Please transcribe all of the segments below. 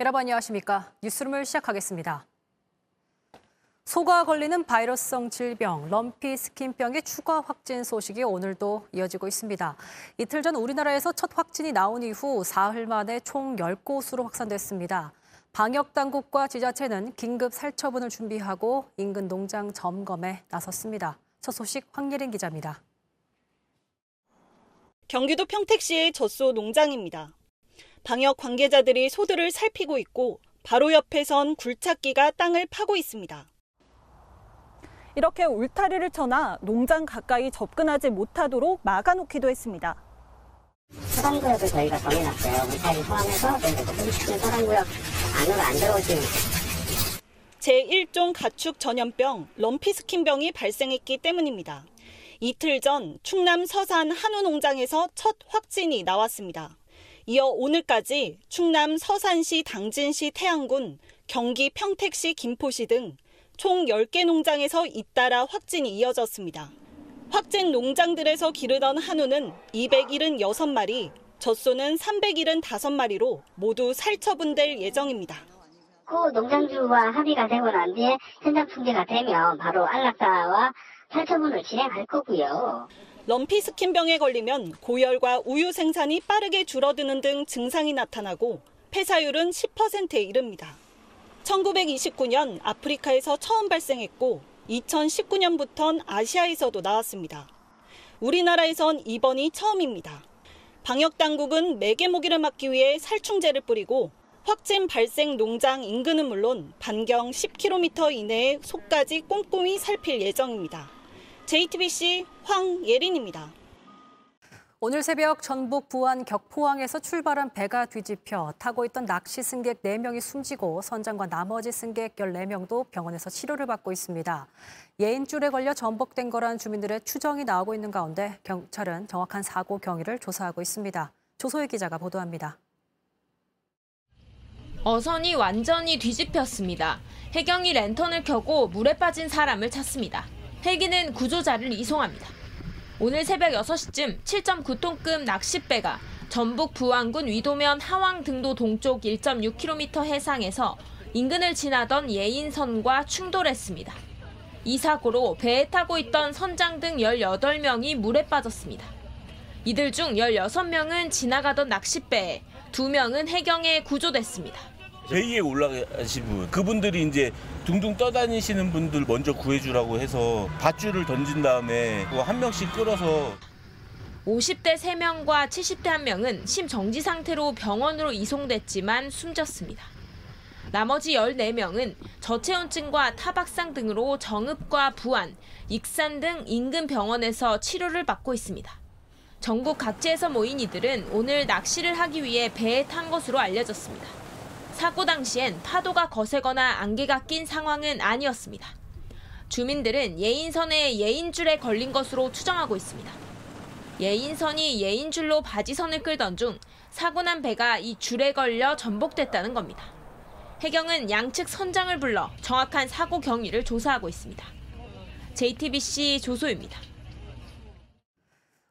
여러분 안녕하십니까? 뉴스룸을 시작하겠습니다. 소가 걸리는 바이러스성 질병, 럼피 스킨병의 추가 확진 소식이 오늘도 이어지고 있습니다. 이틀 전 우리나라에서 첫 확진이 나온 이후 사흘 만에 총 10곳으로 확산됐습니다. 방역 당국과 지자체는 긴급 살처분을 준비하고 인근 농장 점검에 나섰습니다. 첫 소식 황예린 기자입니다. 경기도 평택시의 젖소 농장입니다. 방역 관계자들이 소들을 살피고 있고 바로 옆에선 굴착기가 땅을 파고 있습니다. 이렇게 울타리를 쳐놔 농장 가까이 접근하지 못하도록 막아놓기도 했습니다. 소방구역을 저희가 정해놨어요. 울타리 포함해서 저희가 소비시킨 소방구역 안으로 안 들어오시는 제1종 가축 전염병 럼피스킨병이 발생했기 때문입니다. 이틀 전 충남 서산 한우 농장에서 첫 확진이 나왔습니다. 이어 오늘까지 충남 서산시 당진시 태안군, 경기 평택시 김포시 등 총 10개 농장에서 잇따라 확진이 이어졌습니다. 확진 농장들에서 기르던 한우는 276마리, 젖소는 375마리로 모두 살처분될 예정입니다. 그 농장주와 합의가 되고 난 뒤에 현장 통제가 되면 바로 안락사와 살처분을 진행할 거고요. 럼피 스킨병에 걸리면 고열과 우유 생산이 빠르게 줄어드는 등 증상이 나타나고 폐사율은 10%에 이릅니다. 1929년 아프리카에서 처음 발생했고 2019년부턴 아시아에서도 나왔습니다. 우리나라에선 이번이 처음입니다. 방역 당국은 매개 모기를 막기 위해 살충제를 뿌리고 확진 발생 농장 인근은 물론 반경 10km 이내의 속까지 꼼꼼히 살필 예정입니다. JTBC 황예린입니다. 오늘 새벽 전북 부안 격포항에서 출발한 배가 뒤집혀 타고 있던 낚시 승객 4명이 숨지고 선장과 나머지 승객 14명도 병원에서 치료를 받고 있습니다. 예인줄에 걸려 전복된 거란 주민들의 추정이 나오고 있는 가운데 경찰은 정확한 사고 경위를 조사하고 있습니다. 조소희 기자가 보도합니다. 어선이 완전히 뒤집혔습니다. 해경이 랜턴을 켜고 물에 빠진 사람을 찾습니다. 헬기는 구조자를 이송합니다. 오늘 새벽 6시쯤 7.9톤급 낚싯배가 전북 부안군 위도면 하왕 등도 동쪽 1.6km 해상에서 인근을 지나던 예인선과 충돌했습니다. 이 사고로 배에 타고 있던 선장 등 18명이 물에 빠졌습니다. 이들 중 16명은 지나가던 낚싯배에 2명은 해경에 구조됐습니다. 배 위에 올라가신 분, 그분들이 이제 둥둥 떠다니시는 분들 먼저 구해주라고 해서 밧줄을 던진 다음에 한 명씩 끌어서 50대 3명과 70대 1명은 심정지 상태로 병원으로 이송됐지만 숨졌습니다. 나머지 14명은 저체온증과 타박상 등으로 정읍과 부안, 익산 등 인근 병원에서 치료를 받고 있습니다. 전국 각지에서 모인 이들은 오늘 낚시를 하기 위해 배에 탄 것으로 알려졌습니다. 사고 당시엔 파도가 거세거나 안개가 낀 상황은 아니었습니다. 주민들은 예인선에 예인줄에 걸린 것으로 추정하고 있습니다. 예인선이 예인줄로 바지선을 끌던 중 사고 난 배가 이 줄에 걸려 전복됐다는 겁니다. 해경은 양측 선장을 불러 정확한 사고 경위를 조사하고 있습니다. JTBC 조소입니다.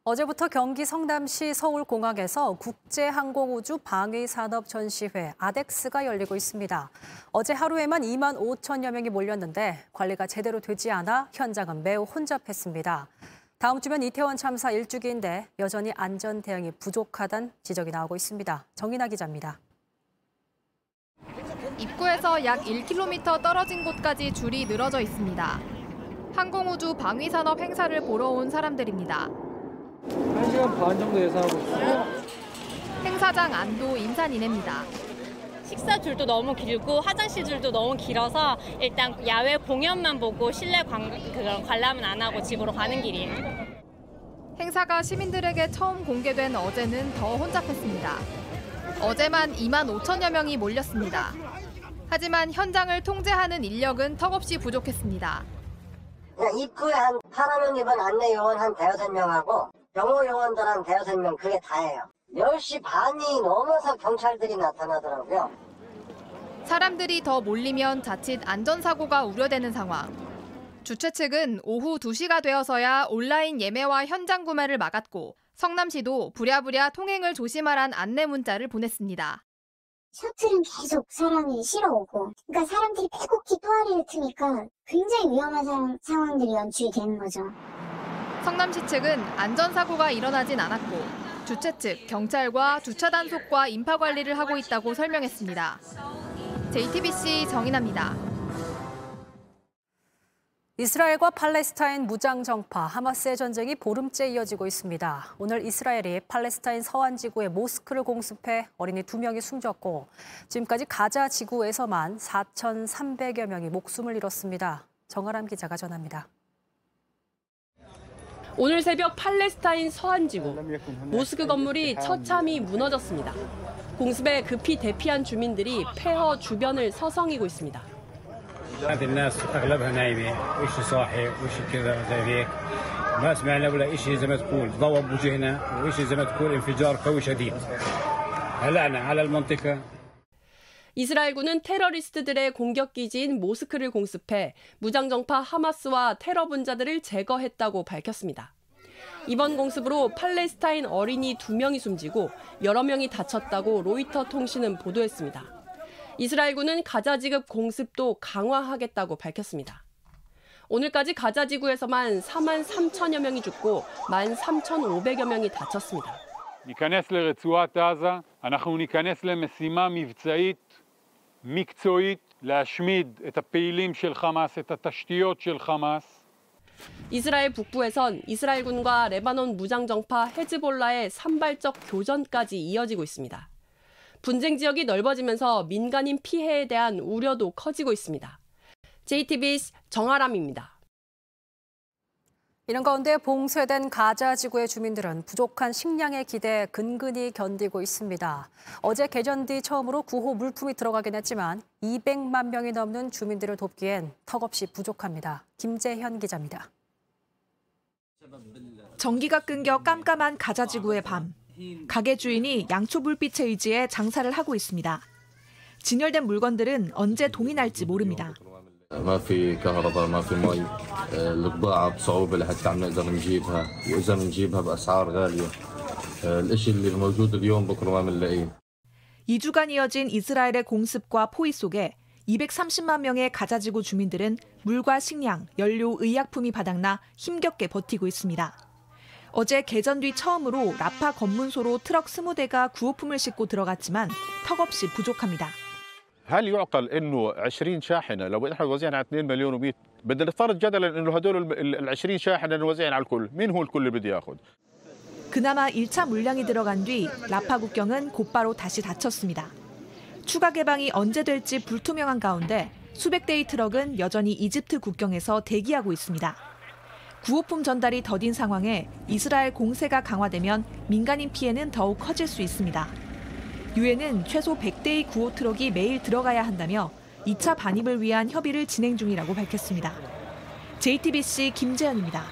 어제부터 경기 성남시 서울공항에서 국제항공우주 방위산업 전시회 아덱스가 열리고 있습니다. 어제 하루에만 2만 5천여 명이 몰렸는데 관리가 제대로 되지 않아 현장은 매우 혼잡했습니다. 다음 주면 이태원 참사 1주기인데 여전히 안전 대응이 부족하다는 지적이 나오고 있습니다. 정인아 기자입니다. 입구에서 약 1km 떨어진 곳까지 줄이 늘어져 있습니다. 항공우주 방위산업 행사를 보러 온 사람들입니다. 1시간 반 정도 예상하고 있어요. 행사장 안도 인산이네입니다. 식사 줄도 너무 길고 화장실 줄도 너무 길어서 일단 야외 공연만 보고 실내 관, 그런 관람은 안 하고 집으로 가는 길이에요. 행사가 시민들에게 처음 공개된 어제는 더 혼잡했습니다. 어제만 2만 5천여 명이 몰렸습니다. 하지만 현장을 통제하는 인력은 턱없이 부족했습니다. 입구에 한 파라명 입은 안내 요원 한 대여섯 명하고 경호 요원들 한 대여섯 명 그게 다예요. 10시 반이 넘어서 경찰들이 나타나더라고요. 사람들이 더 몰리면 자칫 안전사고가 우려되는 상황. 주최 측은 오후 2시가 되어서야 온라인 예매와 현장 구매를 막았고 성남시도 부랴부랴 통행을 조심하란 안내 문자를 보냈습니다. 셔틀은 계속 사람이 실어오고 그러니까 사람들이 빼곡히 또아리를 트니까 굉장히 위험한 상, 상황들이 연출이 되는 거죠. 성남시 측은 안전사고가 일어나진 않았고 주최 측 경찰과 주차 단속과 인파 관리를 하고 있다고 설명했습니다. JTBC 정인아입니다. 이스라엘과 팔레스타인 무장 정파 하마스의 전쟁이 보름째 이어지고 있습니다. 오늘 이스라엘이 팔레스타인 서안 지구의 모스크를 공습해 어린이 두 명이 숨졌고 지금까지 가자 지구에서만 4,300여 명이 목숨을 잃었습니다. 정아람 기자가 전합니다. 오늘 새벽 팔레스타인 서안지구 모스크 건물이 처참히 무너졌습니다. 공습에 급히 대피한 주민들이 폐허 주변을 서성이고 있습니다. 이스라엘군은 테러리스트들의 공격 기지인 모스크를 공습해 무장정파 하마스와 테러 분자들을 제거했다고 밝혔습니다. 이번 공습으로 팔레스타인 어린이 두 명이 숨지고 여러 명이 다쳤다고 로이터 통신은 보도했습니다. 이스라엘군은 가자 지급 공습도 강화하겠다고 밝혔습니다. 오늘까지 가자 지구에서만 4만 3천여 명이 죽고 1만 3,500여 명이 다쳤습니다. ניכנס לרצועת עזה, אנחנו ניכנס למשימה מבצעית מקצועית להשמיד את הפעילים של חמאס, את התשתיות של חמאס. 이스라엘 북부에선 이스라엘군과 레바논 무장정파 헤즈볼라의 산발적 교전까지 이어지고 있습니다. 분쟁 지역이 넓어지면서 민간인 피해에 대한 우려도 커지고 있습니다. JTBC 정아람입니다. 이런 가운데 봉쇄된 가자 지구의 주민들은 부족한 식량의 기대에 근근히 견디고 있습니다. 어제 개전 뒤 처음으로 구호 물품이 들어가긴 했지만 200만 명이 넘는 주민들을 돕기엔 턱없이 부족합니다. 김재현 기자입니다. 전기가 끊겨 깜깜한 가자 지구의 밤. 가게 주인이 양초 불빛에 의지해 장사를 하고 있습니다. 진열된 물건들은 언제 동이 날지 모릅니다. ما في كهرباء ما في مي البضاعة بصعوبة لحتى عم نقدر نجيبها وإذا بنجيبها بأسعار غالية الإشي اللي موجود اليوم بكرة ما بنلاقيه 2주간 이어진 이스라엘의 공습과 포위 속에 230만 명의 가자지구 주민들은 물과 식량, 연료, 의약품이 바닥나 힘겹게 버티고 있습니다. 어제 개전 뒤 처음으로 라파 검문소로 트럭 20대가 구호품을 싣고 들어갔지만 턱없이 부족합니다. هل يعقل انه 20 شاحنه لو احنا وزعنا على 2 مليون و100 بدنا نفترض جدلا انه هدول ال 20 شاحنه نوزعين على الكل، مين هو الكل اللي بده ياخذ؟ 그나마 1차 물량이 들어간 뒤 라파 국경은 곧바로 다시 닫혔습니다. 추가 개방이 언제 될지 불투명한 가운데 수백 대의 트럭은 여전히 이집트 국경에서 대기하고 있습니다. 구호품 전달이 더딘 상황에 이스라엘 공세가 강화되면 민간인 피해는 더욱 커질 수 있습니다. 유엔은 최소 100대의 구호 트럭이 매일 들어가야 한다며 2차 반입을 위한 협의를 진행 중이라고 밝혔습니다. JTBC 김재현입니다.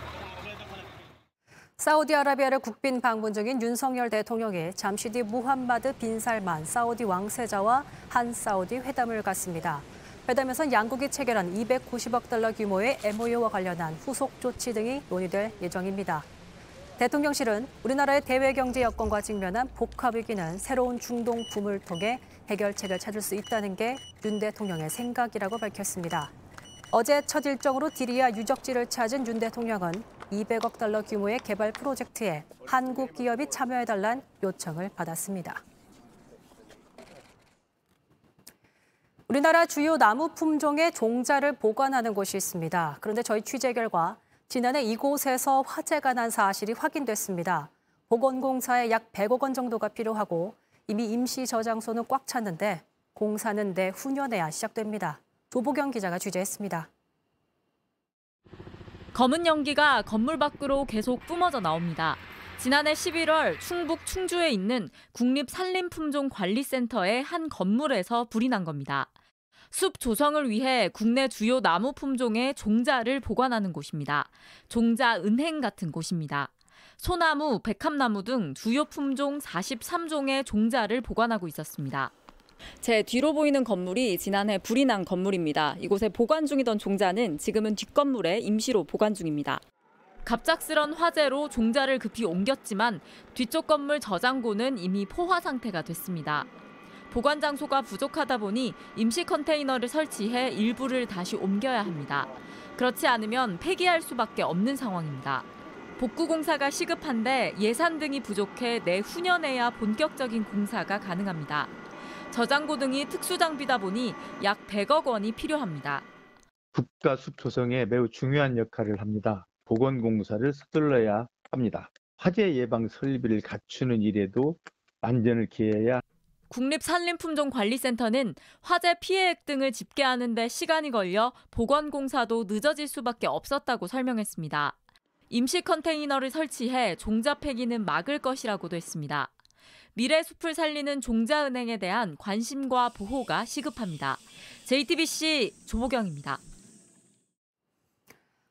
사우디아라비아를 국빈 방문 중인 윤석열 대통령이 잠시 뒤 무함마드 빈 살만 사우디 왕세자와 한 사우디 회담을 갖습니다. 회담에선 양국이 체결한 290억 달러 규모의 MOU와 관련한 후속 조치 등이 논의될 예정입니다. 대통령실은 우리나라의 대외 경제 여건과 직면한 복합 위기는 새로운 중동 붐을 통해 해결책을 찾을 수 있다는 게 윤 대통령의 생각이라고 밝혔습니다. 어제 첫 일정으로 디리아 유적지를 찾은 윤 대통령은 200억 달러 규모의 개발 프로젝트에 한국 기업이 참여해달란 요청을 받았습니다. 우리나라 주요 나무 품종의 종자를 보관하는 곳이 있습니다. 그런데 저희 취재 결과 지난해 이곳에서 화재가 난 사실이 확인됐습니다. 보건공사에 약 100억 원 정도가 필요하고 이미 임시 저장소는 꽉 찼는데 공사는 내 후년에야 시작됩니다. 조보경 기자가 취재했습니다. 검은 연기가 건물 밖으로 계속 뿜어져 나옵니다. 지난해 11월 충북 충주에 있는 국립산림품종관리센터의 한 건물에서 불이 난 겁니다. 숲 조성을 위해 국내 주요 나무 품종의 종자를 보관하는 곳입니다. 종자 은행 같은 곳입니다. 소나무, 백합나무 등 주요 품종 43종의 종자를 보관하고 있었습니다. 제 뒤로 보이는 건물이 지난해 불이 난 건물입니다. 이곳에 보관 중이던 종자는 지금은 뒷건물에 임시로 보관 중입니다. 갑작스런 화재로 종자를 급히 옮겼지만 뒤쪽 건물 저장고는 이미 포화 상태가 됐습니다. 보관 장소가 부족하다 보니 임시 컨테이너를 설치해 일부를 다시 옮겨야 합니다. 그렇지 않으면 폐기할 수밖에 없는 상황입니다. 복구 공사가 시급한데 예산 등이 부족해 내후년에야 본격적인 공사가 가능합니다. 저장고 등이 특수 장비다 보니 약 100억 원이 필요합니다. 국가 숲 조성에 매우 중요한 역할을 합니다. 보건공사를 서둘러야 합니다. 화재 예방 설비를 갖추는 일에도 만전을 기해야 국립산림품종관리센터는 화재 피해액 등을 집계하는 데 시간이 걸려 보건공사도 늦어질 수밖에 없었다고 설명했습니다. 임시 컨테이너를 설치해 종자 폐기는 막을 것이라고도 했습니다. 미래 숲을 살리는 종자은행에 대한 관심과 보호가 시급합니다. JTBC 조보경입니다.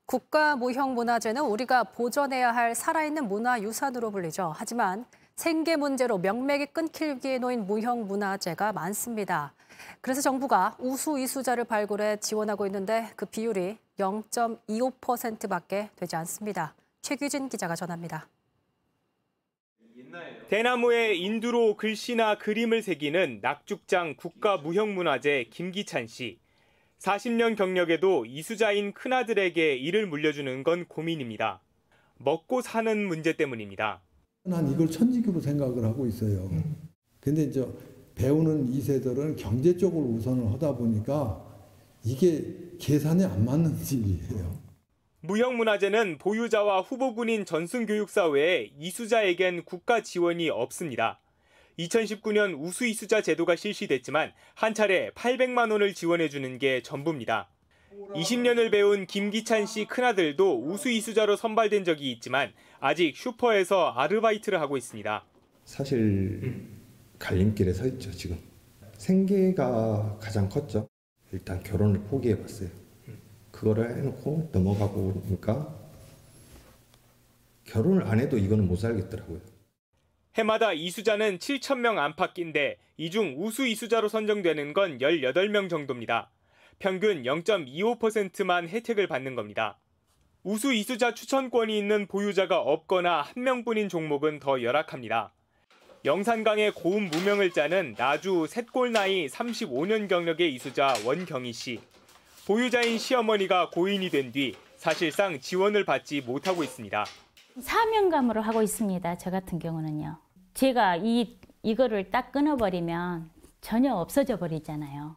국가 무형문화재는 우리가 보존해야 할 살아있는 문화유산으로 불리죠. 하지만 생계 문제로 명맥이 끊길 위기에 놓인 무형 문화재가 많습니다. 그래서 정부가 우수 이수자를 발굴해 지원하고 있는데 그 비율이 0.25%밖에 되지 않습니다. 최규진 기자가 전합니다. 대나무에 인두로 글씨나 그림을 새기는 낙죽장 국가무형문화재 김기찬 씨. 40년 경력에도 이수자인 큰아들에게 일을 물려주는 건 고민입니다. 먹고 사는 문제 때문입니다. 난 이걸 천직으로 생각을 하고 있어요. 근데 이제 배우는 2세들은 경제 쪽을 우선을 하다 보니까 이게 계산이 안 맞는 일이에요. 무형문화재는 보유자와 후보군인 전승교육사 외에 이수자에겐 국가 지원이 없습니다. 2019년 우수이수자 제도가 실시됐지만 한 차례 800만 원을 지원해주는 게 전부입니다. 20년을 배운 김기찬 씨 큰아들도 우수이수자로 선발된 적이 있지만 아직 슈퍼에서 아르바이트를 하고 있습니다. 사실 갈림길에 서 있죠 지금. 생계가 가장 컸죠. 일단 결혼을 포기해 봤어요. 그거를 해놓고 넘어가고 보니까 결혼을 안 해도 이거는 못 살겠더라고요. 해마다 이수자는 7천 명 안팎인데 이 중 우수 이수자로 선정되는 건 18명 정도입니다. 평균 0.25%만 혜택을 받는 겁니다. 우수 이수자 추천권이 있는 보유자가 없거나 한 명뿐인 종목은 더 열악합니다. 영산강의 고운 무명을 짜는 나주 셋골 나이 35년 경력의 이수자 원경희 씨. 보유자인 시어머니가 고인이 된 뒤 사실상 지원을 받지 못하고 있습니다. 사명감으로 하고 있습니다. 저 같은 경우는요. 제가 이 이거를 딱 끊어버리면 전혀 없어져 버리잖아요.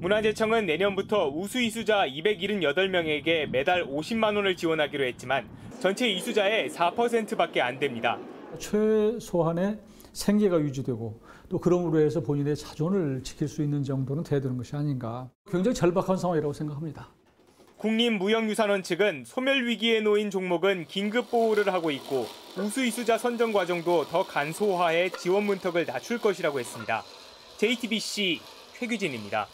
문화재청은 내년부터 우수 이수자 278명에게 매달 50만 원을 지원하기로 했지만 전체 이수자의 4%밖에 안 됩니다. 최소한의 생계가 유지되고 또 그럼으로 해서 본인의 자존을 지킬 수 있는 정도는 돼야 되는 것이 아닌가. 굉장히 절박한 상황이라고 생각합니다. 국립무형유산원 측은 소멸 위기에 놓인 종목은 긴급 보호를 하고 있고 우수 이수자 선정 과정도 더 간소화해 지원 문턱을 낮출 것이라고 했습니다. JTBC 최규진입니다.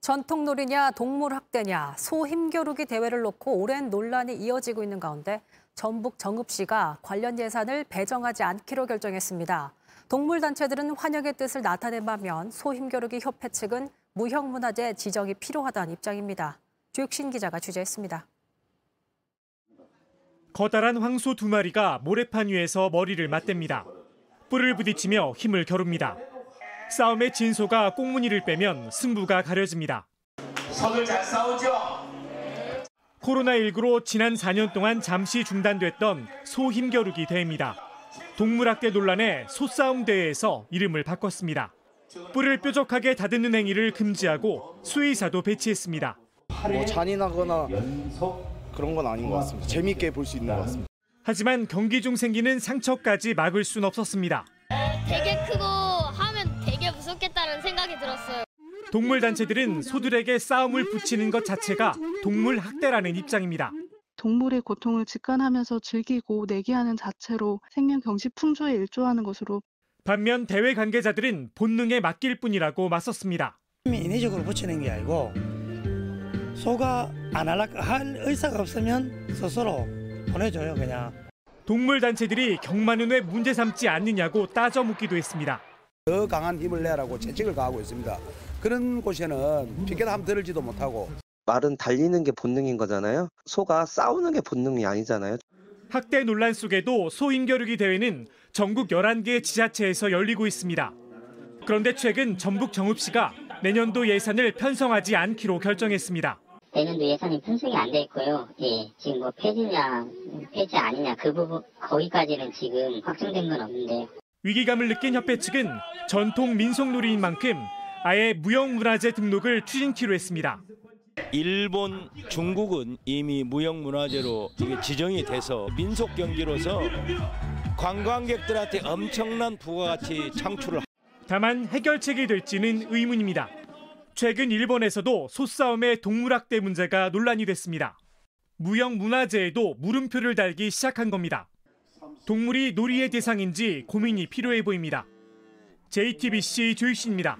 전통놀이냐 동물학대냐 소 힘겨루기 대회를 놓고 오랜 논란이 이어지고 있는 가운데 전북 정읍시가 관련 예산을 배정하지 않기로 결정했습니다. 동물단체들은 환영의 뜻을 나타낸 반면 소 힘겨루기 협회 측은 무형문화재 지정이 필요하다는 입장입니다. 조육신 기자가 취재했습니다. 커다란 황소 두 마리가 모래판 위에서 머리를 맞댑니다. 뿔을 부딪히며 힘을 겨룹니다. 싸움의 진소가 꽁무니를 빼면 승부가 가려집니다. 서로 잘 싸우죠? 코로나19로 지난 4년 동안 잠시 중단됐던 소 힘겨루기 대회입니다. 동물학대 논란에 소싸움 대회에서 이름을 바꿨습니다. 뿔을 뾰족하게 다듬는 행위를 금지하고 수의사도 배치했습니다. 뭐 잔인하거나 그런 건 아닌 것 같습니다. 재미있게 볼 수 있는 것 같습니다. 하지만 경기 중 생기는 상처까지 막을 순 없었습니다. 되게 크고 동물 단체들은 소들에게 싸움을 붙이는 것 자체가 동물 학대라는 입장입니다. 동물의 고통을 직관하면서 즐기고 내기하는 자체로 생명 경시 풍조에 일조하는 것으로 반면 대회 관계자들은 본능에 맡길 뿐이라고 맞섰습니다. 인위적으로 붙이는 게 아니고 소가 안 할라 할 의사가 없으면 스스로 보내줘요 그냥. 동물 단체들이 경마는 문제 삼지 않느냐고 따져 묻기도 했습니다. 더 강한 힘을 내라고 채찍을 가하고 있습니다. 그런 곳에는 피켓 함 들을지도 못하고 말은 달리는 게 본능인 거잖아요. 소가 싸우는 게 본능이 아니잖아요. 학대 논란 속에도 소 힘겨루기 대회는 전국 11개 지자체에서 열리고 있습니다. 그런데 최근 전북 정읍시가 내년도 예산을 편성하지 않기로 결정했습니다. 내년도 예산이 편성이 안 돼 있고요. 예, 지금 뭐 폐지냐, 폐지 아니냐 그 부분 거기까지는 지금 확정된 건 없는데 위기감을 느낀 협회 측은 전통 민속놀이인 만큼 아예 무형문화재 등록을 추진키로 했습니다. 일본, 중국은 이미 무형문화재로 이게 지정이 돼서 민속 경기로서 관광객들한테 엄청난 부가가치 창출을 다만 해결책이 될지는 의문입니다. 최근 일본에서도 소싸움의 동물학대 문제가 논란이 됐습니다. 무형문화재에도 물음표를 달기 시작한 겁니다. 동물이 놀이의 대상인지 고민이 필요해 보입니다. JTBC 조익신입니다.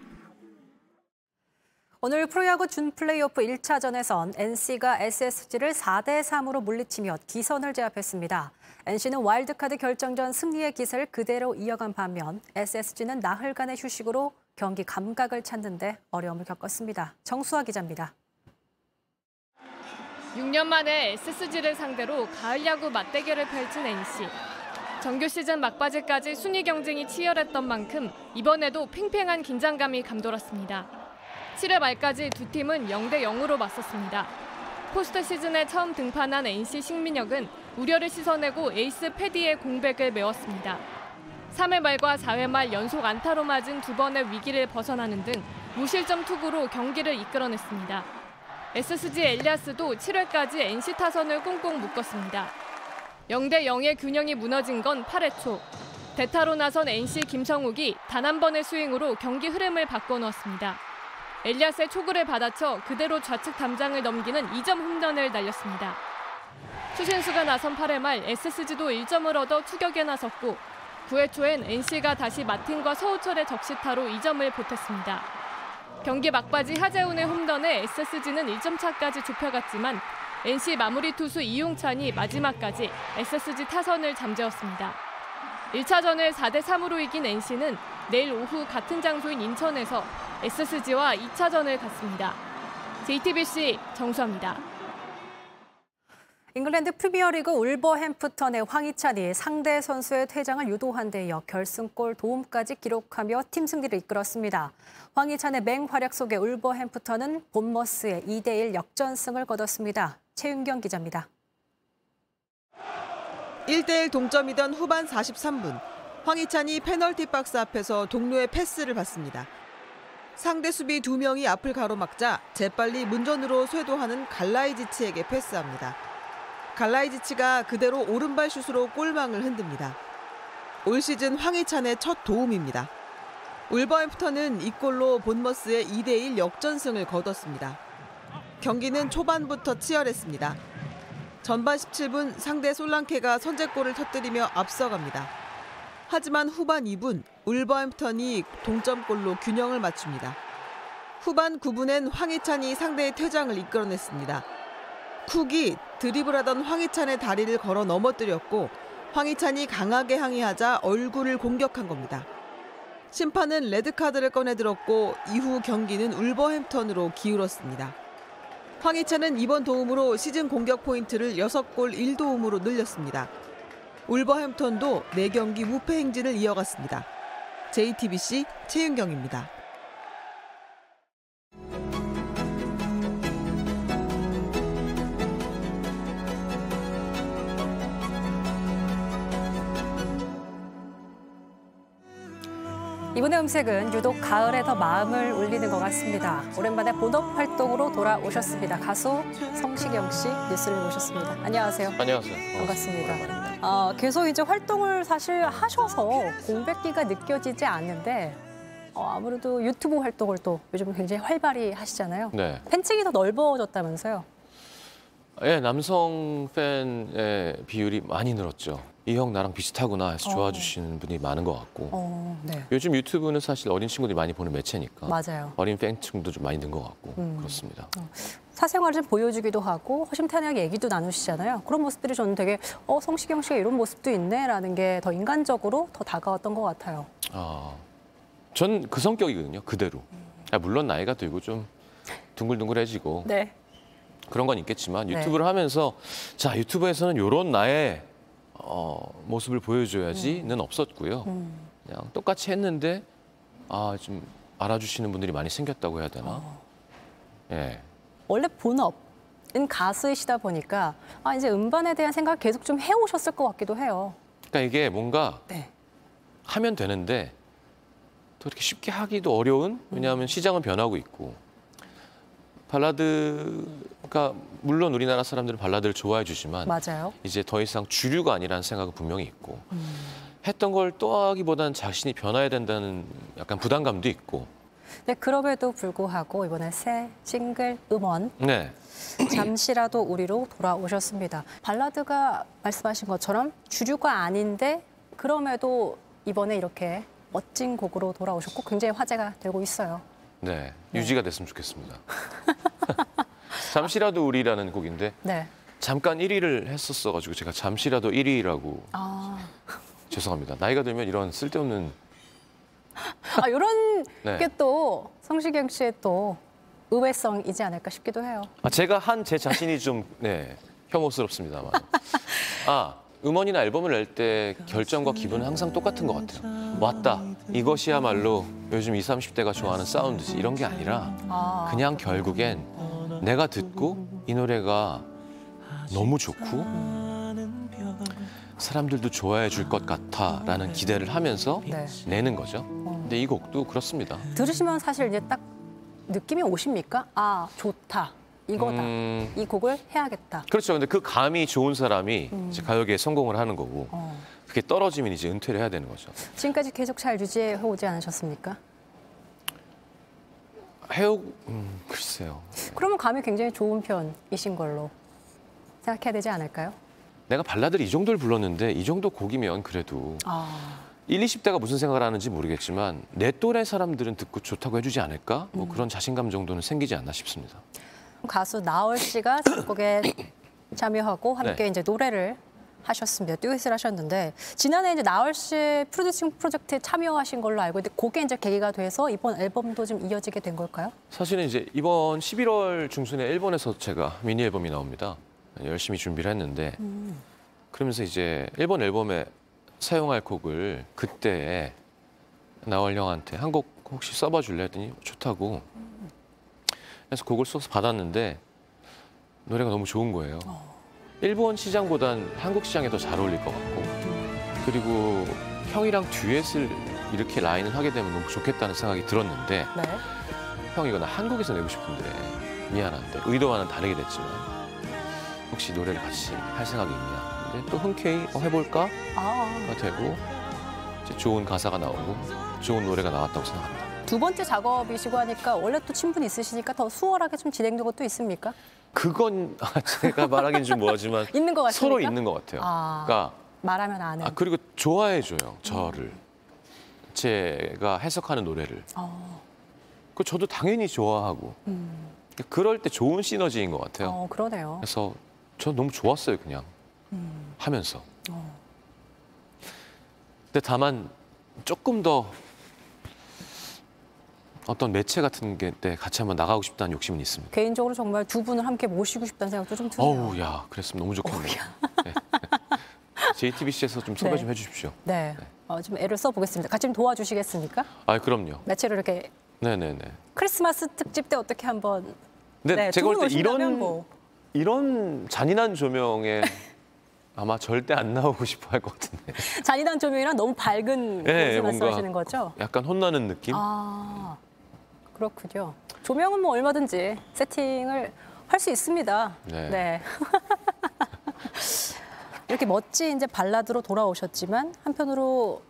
오늘 프로야구 준 플레이오프 1차전에선 NC가 SSG를 4대 3으로 물리치며 기선을 제압했습니다. NC는 와일드카드 결정전 승리의 기세를 그대로 이어간 반면 SSG는 나흘간의 휴식으로 경기 감각을 찾는 데 어려움을 겪었습니다. 정수아 기자입니다. 6년 만에 SSG를 상대로 가을 야구 맞대결을 펼친 NC. 정규 시즌 막바지까지 순위 경쟁이 치열했던 만큼 이번에도 팽팽한 긴장감이 감돌았습니다. 7회 말까지 두 팀은 0대 0으로 맞섰습니다. 포스트 시즌에 처음 등판한 NC 신민혁은 우려를 씻어내고 에이스 페디의 공백을 메웠습니다. 3회 말과 4회 말 연속 안타로 맞은 두 번의 위기를 벗어나는 등 무실점 투구로 경기를 이끌어냈습니다. SSG 엘리아스도 7회까지 NC 타선을 꽁꽁 묶었습니다. 0대 0의 균형이 무너진 건 8회 초. 대타로 나선 NC 김성욱이 단 한 번의 스윙으로 경기 흐름을 바꿔놓았습니다. 엘리아스의 초구를 받아쳐 그대로 좌측 담장을 넘기는 2점 홈런을 날렸습니다. 추신수가 나선 8회 말 SSG도 1점을 얻어 추격에 나섰고 9회 초엔 NC가 다시 마틴과 서우철의 적시타로 2점을 보탰습니다. 경기 막바지 하재훈의 홈런에 SSG는 1점 차까지 좁혀갔지만 NC 마무리 투수 이용찬이 마지막까지 SSG 타선을 잠재웠습니다. 1차전을 4대 3으로 이긴 NC는 내일 오후 같은 장소인 인천에서 SSG와 2차전을 갖습니다. JTBC 정수아입니다. 잉글랜드 프리미어리그 울버햄프턴의 황희찬이 상대 선수의 퇴장을 유도한 데 이어 결승골 도움까지 기록하며 팀 승리를 이끌었습니다. 황희찬의 맹활약 속에 울버햄프턴은 본머스의 2대1 역전승을 거뒀습니다. 최윤경 기자입니다. 1대1 동점이던 후반 43분 황희찬이 페널티 박스 앞에서 동료의 패스를 받습니다. 상대 수비 두 명이 앞을 가로막자 재빨리 문전으로 쇄도하는 갈라이지치에게 패스합니다. 갈라이지치가 그대로 오른발 슛으로 골망을 흔듭니다. 올 시즌 황희찬의 첫 도움입니다. 울버햄프턴은 이 골로 본머스의 2대1 역전승을 거뒀습니다. 경기는 초반부터 치열했습니다. 전반 17분 상대 솔랑케가 선제골을 터뜨리며 앞서갑니다. 하지만 후반 2분 울버햄프턴이 동점골로 균형을 맞춥니다. 후반 9분엔 황희찬이 상대의 퇴장을 이끌어냈습니다. 쿡이 드리블하던 황희찬의 다리를 걸어 넘어뜨렸고 황희찬이 강하게 항의하자 얼굴을 공격한 겁니다. 심판은 레드카드를 꺼내들었고 이후 경기는 울버햄턴으로 기울었습니다. 황희찬은 이번 도움으로 시즌 공격 포인트를 6골 1도움으로 늘렸습니다. 울버햄턴도 4경기 무패 행진을 이어갔습니다. JTBC 최윤경입니다. 이번의 음색은 유독 가을에 더 마음을 울리는 것 같습니다. 오랜만에 본업 활동으로 돌아오셨습니다. 가수 성시경 씨 뉴스를 모셨습니다. 안녕하세요. 안녕하세요. 반갑습니다. 어, 계속 이제 활동을 사실 하셔서 공백기가 느껴지지 않는데 어, 아무래도 유튜브 활동을 또 요즘 굉장히 활발히 하시잖아요. 네. 팬층이 더 넓어졌다면서요? 예, 남성 팬의 비율이 많이 늘었죠. 이 형 나랑 비슷하구나 해서 어. 좋아해 주시는 분이 많은 것 같고. 어, 네. 요즘 유튜브는 사실 어린 친구들이 많이 보는 매체니까. 맞아요. 어린 팬층도 좀 많이 는 것 같고 음. 그렇습니다. 사생활을 좀 보여주기도 하고 허심탄회하게 얘기도 나누시잖아요. 그런 모습들이 저는 되게 어 성시경 씨가 이런 모습도 있네라는 게 더 인간적으로 더 다가왔던 것 같아요. 아, 전 그 성격이거든요. 그대로. 아, 물론 나이가 들고 좀 둥글둥글해지고 네. 그런 건 있겠지만 네. 유튜브를 하면서 자 유튜브에서는 이런 나의 어, 모습을 보여줘야지는 없었고요. 음. 그냥 똑같이 했는데 아, 좀 알아주시는 분들이 많이 생겼다고 해야 되나? 예. 원래 본업은 가수이시다 보니까 아, 이제 음반에 대한 생각 계속 좀 해오셨을 것 같기도 해요. 그러니까 이게 뭔가 네. 하면 되는데 또 이렇게 쉽게 하기도 어려운 왜냐하면 시장은 변하고 있고 발라드가 물론 우리나라 사람들은 발라드를 좋아해 주지만 맞아요. 이제 더 이상 주류가 아니라는 생각은 분명히 있고 했던 걸 또 하기보다는 자신이 변화해야 된다는 약간 부담감도 있고 네, 그럼에도 불구하고 이번에 새 싱글 음원 네 잠시라도 우리로 돌아오셨습니다. 발라드가 말씀하신 것처럼 주류가 아닌데 그럼에도 이번에 이렇게 멋진 곡으로 돌아오셨고 굉장히 화제가 되고 있어요. 네, 유지가 됐으면 좋겠습니다. 잠시라도 우리라는 곡인데 네. 잠깐 1위를 했었어가지고 제가 잠시라도 1위라고 아, 죄송합니다. 나이가 들면 이런 쓸데없는 아 이런 네. 게또 성시경 씨의 또 의외성이지 않을까 싶기도 해요. 아, 제가 한 제 자신이 좀 네, 혐오스럽습니다만. 아, 음원이나 앨범을 낼 때 결정과 기분은 항상 똑같은 것 같아요. 왔다. 이것이야말로 요즘 20, 30대가 좋아하는 사운드지. 이런 게 아니라 아, 그냥 결국엔 내가 듣고 이 노래가 너무 좋고 사람들도 좋아해 줄 것 같아라는 기대를 하면서 네. 내는 거죠. 근데 이 곡도 그렇습니다. 들으시면 사실 이제 딱 느낌이 오십니까? 아 좋다. 이거다. 음, 이 곡을 해야겠다. 그렇죠. 근데 그 감이 좋은 사람이 음. 가요계에 성공을 하는 거고 어. 그게 떨어지면 이제 은퇴를 해야 되는 거죠. 지금까지 계속 잘 유지해 오지 않으셨습니까? 해오 음, 글쎄요. 그러면 감이 굉장히 좋은 편이신 걸로 생각해야 되지 않을까요? 내가 발라드를 이 정도를 불렀는데 이 정도 곡이면 그래도 아, 1, 20대가 무슨 생각을 하는지 모르겠지만 내 또래 사람들은 듣고 좋다고 해주지 않을까? 뭐 그런 자신감 정도는 생기지 않나 싶습니다. 가수 나얼 씨가 작곡에 참여하고 함께 네. 이제 노래를 하셨습니다. 듀엣을 하셨는데 지난해 이제 나얼 씨 프로듀싱 프로젝트에 참여하신 걸로 알고 있는데 그게 이제 계기가 돼서 이번 앨범도 좀 이어지게 된 걸까요? 사실은 이제 이번 11월 중순에 일본에서 제가 미니 앨범이 나옵니다. 열심히 준비를 했는데 그러면서 이제 일본 앨범에 사용할 곡을 그때 나얼 형한테 한 곡 혹시 써봐 줄래 했더니 좋다고 그래서 곡을 써서 받았는데 노래가 너무 좋은 거예요. 일본 시장보단 한국 시장에 더 잘 어울릴 것 같고 그리고 형이랑 듀엣을 이렇게 라인을 하게 되면 너무 좋겠다는 생각이 들었는데 네. 형 이거 나 한국에서 내고 싶은데 미안한데 의도와는 다르게 됐지만 혹시 노래를 같이 할 생각이 있냐 근데 또 흔쾌히 어, 해볼까 아, 가 되고 이제 좋은 가사가 나오고 좋은 노래가 나왔다고 생각합니다. 두 번째 작업이시고 하니까 원래 또 친분이 있으시니까 더 수월하게 좀 진행된 것도 있습니까? 그건 아, 제가 말하기는 좀 뭐하지만 있는 것 같습니까? 서로 있는 것 같아요. 아. 그러니까 말하면 아는. 아 그리고 좋아해 줘요 저를 제가 해석하는 노래를. 어, 그 저도 당연히 좋아하고 음, 그럴 때 좋은 시너지인 것 같아요. 어, 그러네요. 그래서 저 너무 좋았어요 그냥 음, 하면서. 어. 근데 다만 조금 더 어떤 매체 같은 게때 같이 한번 나가고 싶다는 욕심은 있습니다. 개인적으로 정말 두 분을 함께 모시고 싶다는 생각도 좀 드네요. 어우 야 그랬으면 너무 좋겠네요. 네. JTBC에서 좀 섭외 네. 좀 해주십시오. 네, 어, 좀 애를 써보겠습니다. 같이 좀 도와주시겠습니까? 아 그럼요. 매체로 이렇게 네네네. 크리스마스 특집 때 어떻게 한번 근데 네, 제가 두볼분때 이런 뭐. 이런 잔인한 조명에 아마 절대 안 나오고 싶어 할 것 같은데. 잔인한 조명이랑 너무 밝은 네, 말씀하시는 거죠? 약간 혼나는 느낌? 아, 그렇군요. 조명은 뭐 얼마든지 세팅을 할 수 있습니다. 네. 이렇게 멋진 이제 발라드로 돌아오셨지만 한편으로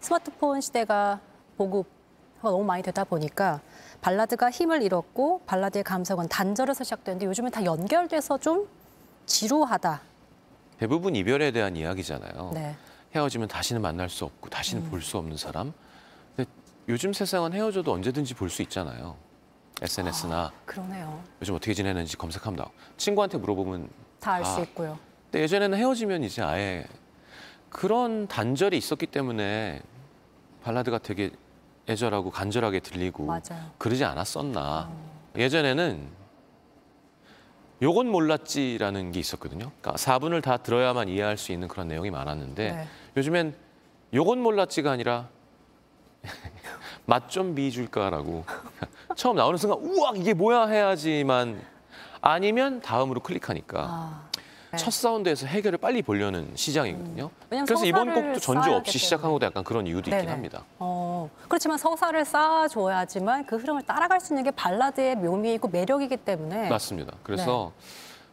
스마트폰 시대가 보급가 너무 많이 되다 보니까 발라드가 힘을 잃었고 발라드의 감성은 단절에서 시작되는데 요즘은 다 연결돼서 좀 지루하다. 대부분 이별에 대한 이야기잖아요. 네. 헤어지면 다시는 만날 수 없고 다시는 음. 볼수 없는 사람. 요즘 세상은 헤어져도 언제든지 볼 수 있잖아요. SNS나 그러네요. 요즘 어떻게 지내는지 검색하면 나와. 친구한테 물어보면 다 알수 아. 있고요. 근데 예전에는 헤어지면 이제 아예 그런 단절이 있었기 때문에 발라드가 되게 애절하고 간절하게 들리고 맞아요. 그러지 않았었나. 예전에는 요건 몰랐지라는 게 있었거든요. 그러니까 4분을 다 들어야만 이해할 수 있는 그런 내용이 많았는데 네. 요즘엔 요건 몰랐지가 아니라 맛좀 비줄까라고 처음 나오는 순간 우와 이게 뭐야 해야지만 아니면 다음으로 클릭하니까 아, 네. 첫 사운드에서 해결을 빨리 보려는 시장이거든요. 왜냐면 그래서 이번 곡도 전주 쌓아야 없이 되기 시작한 것도 약간 그런 이유도 있긴 네네. 합니다. 어, 그렇지만 서사를 쌓아줘야지만 그 흐름을 따라갈 수 있는 게 발라드의 묘미이고 매력이기 때문에 맞습니다. 그래서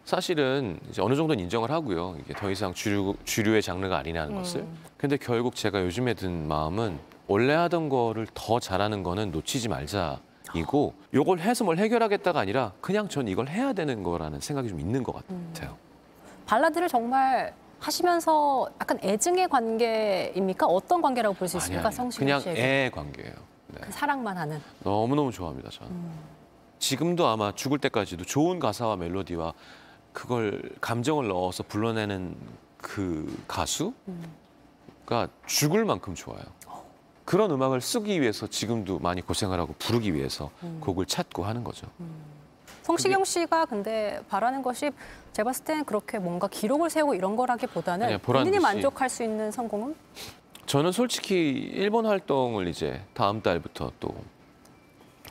사실은 이제 어느 정도는 인정을 하고요. 이게 더 이상 주류, 주류의 장르가 아니라는 것을. 음. 근데 결국 제가 요즘에 든 마음은 원래 하던 거를 더 잘하는 거는 놓치지 말자 이고 요걸 해서 뭘 해결하겠다가 아니라 그냥 전 이걸 해야 되는 거라는 생각이 좀 있는 것 같아요. 발라드를 정말 하시면서 약간 애증의 관계입니까? 어떤 관계라고 볼 수 있습니까? 아니, 성시경 그냥 씨에게 애 관계예요. 네. 그 사랑만 하는. 너무너무 좋아합니다, 저는. 음. 지금도 아마 죽을 때까지도 좋은 가사와 멜로디와 그걸 감정을 넣어서 불러내는 그 가수가 죽을 만큼 좋아요. 그런 음악을 쓰기 위해서 지금도 많이 고생을 하고 부르기 위해서 음. 곡을 찾고 하는 거죠. 성시경 씨가 근데 바라는 것이 제가 봤을 땐 그렇게 뭔가 기록을 세우고 이런 거라기보다는 본인이. 만족할 수 있는 성공은 저는 솔직히 일본 활동을 이제 다음 달부터 또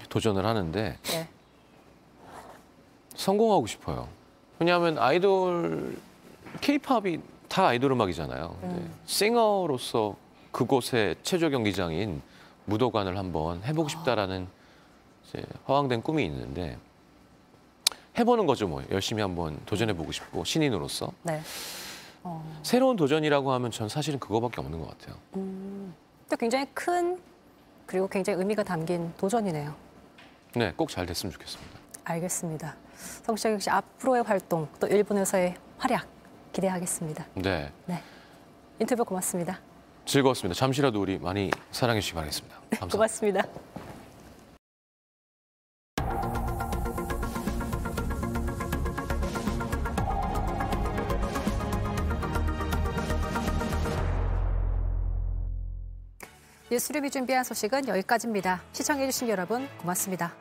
도전을 하는데 네. 성공하고 싶어요. 왜냐하면 아이돌 케이팝이 다 아이돌 음악이잖아요. 근데 싱어로서 그곳의 체조 경기장인 무도관을 한번 해보고 싶다라는 이제 허황된 꿈이 있는데 해보는 거죠 뭐 열심히 한번 도전해보고 싶고 신인으로서 네. 어, 새로운 도전이라고 하면 전 사실은 그거밖에 없는 것 같아요. 음, 또 굉장히 큰 그리고 굉장히 의미가 담긴 도전이네요. 네, 꼭 잘 됐으면 좋겠습니다. 알겠습니다. 성시경 씨 앞으로의 활동 또 일본에서의 활약 기대하겠습니다. 네, 네. 인터뷰 고맙습니다. 즐거웠습니다. 잠시라도 우리 많이 사랑해 주시기 바라겠습니다. 감사합니다. 고맙습니다. 뉴스룸이 준비한 소식은 여기까지입니다. 시청해주신 여러분 고맙습니다.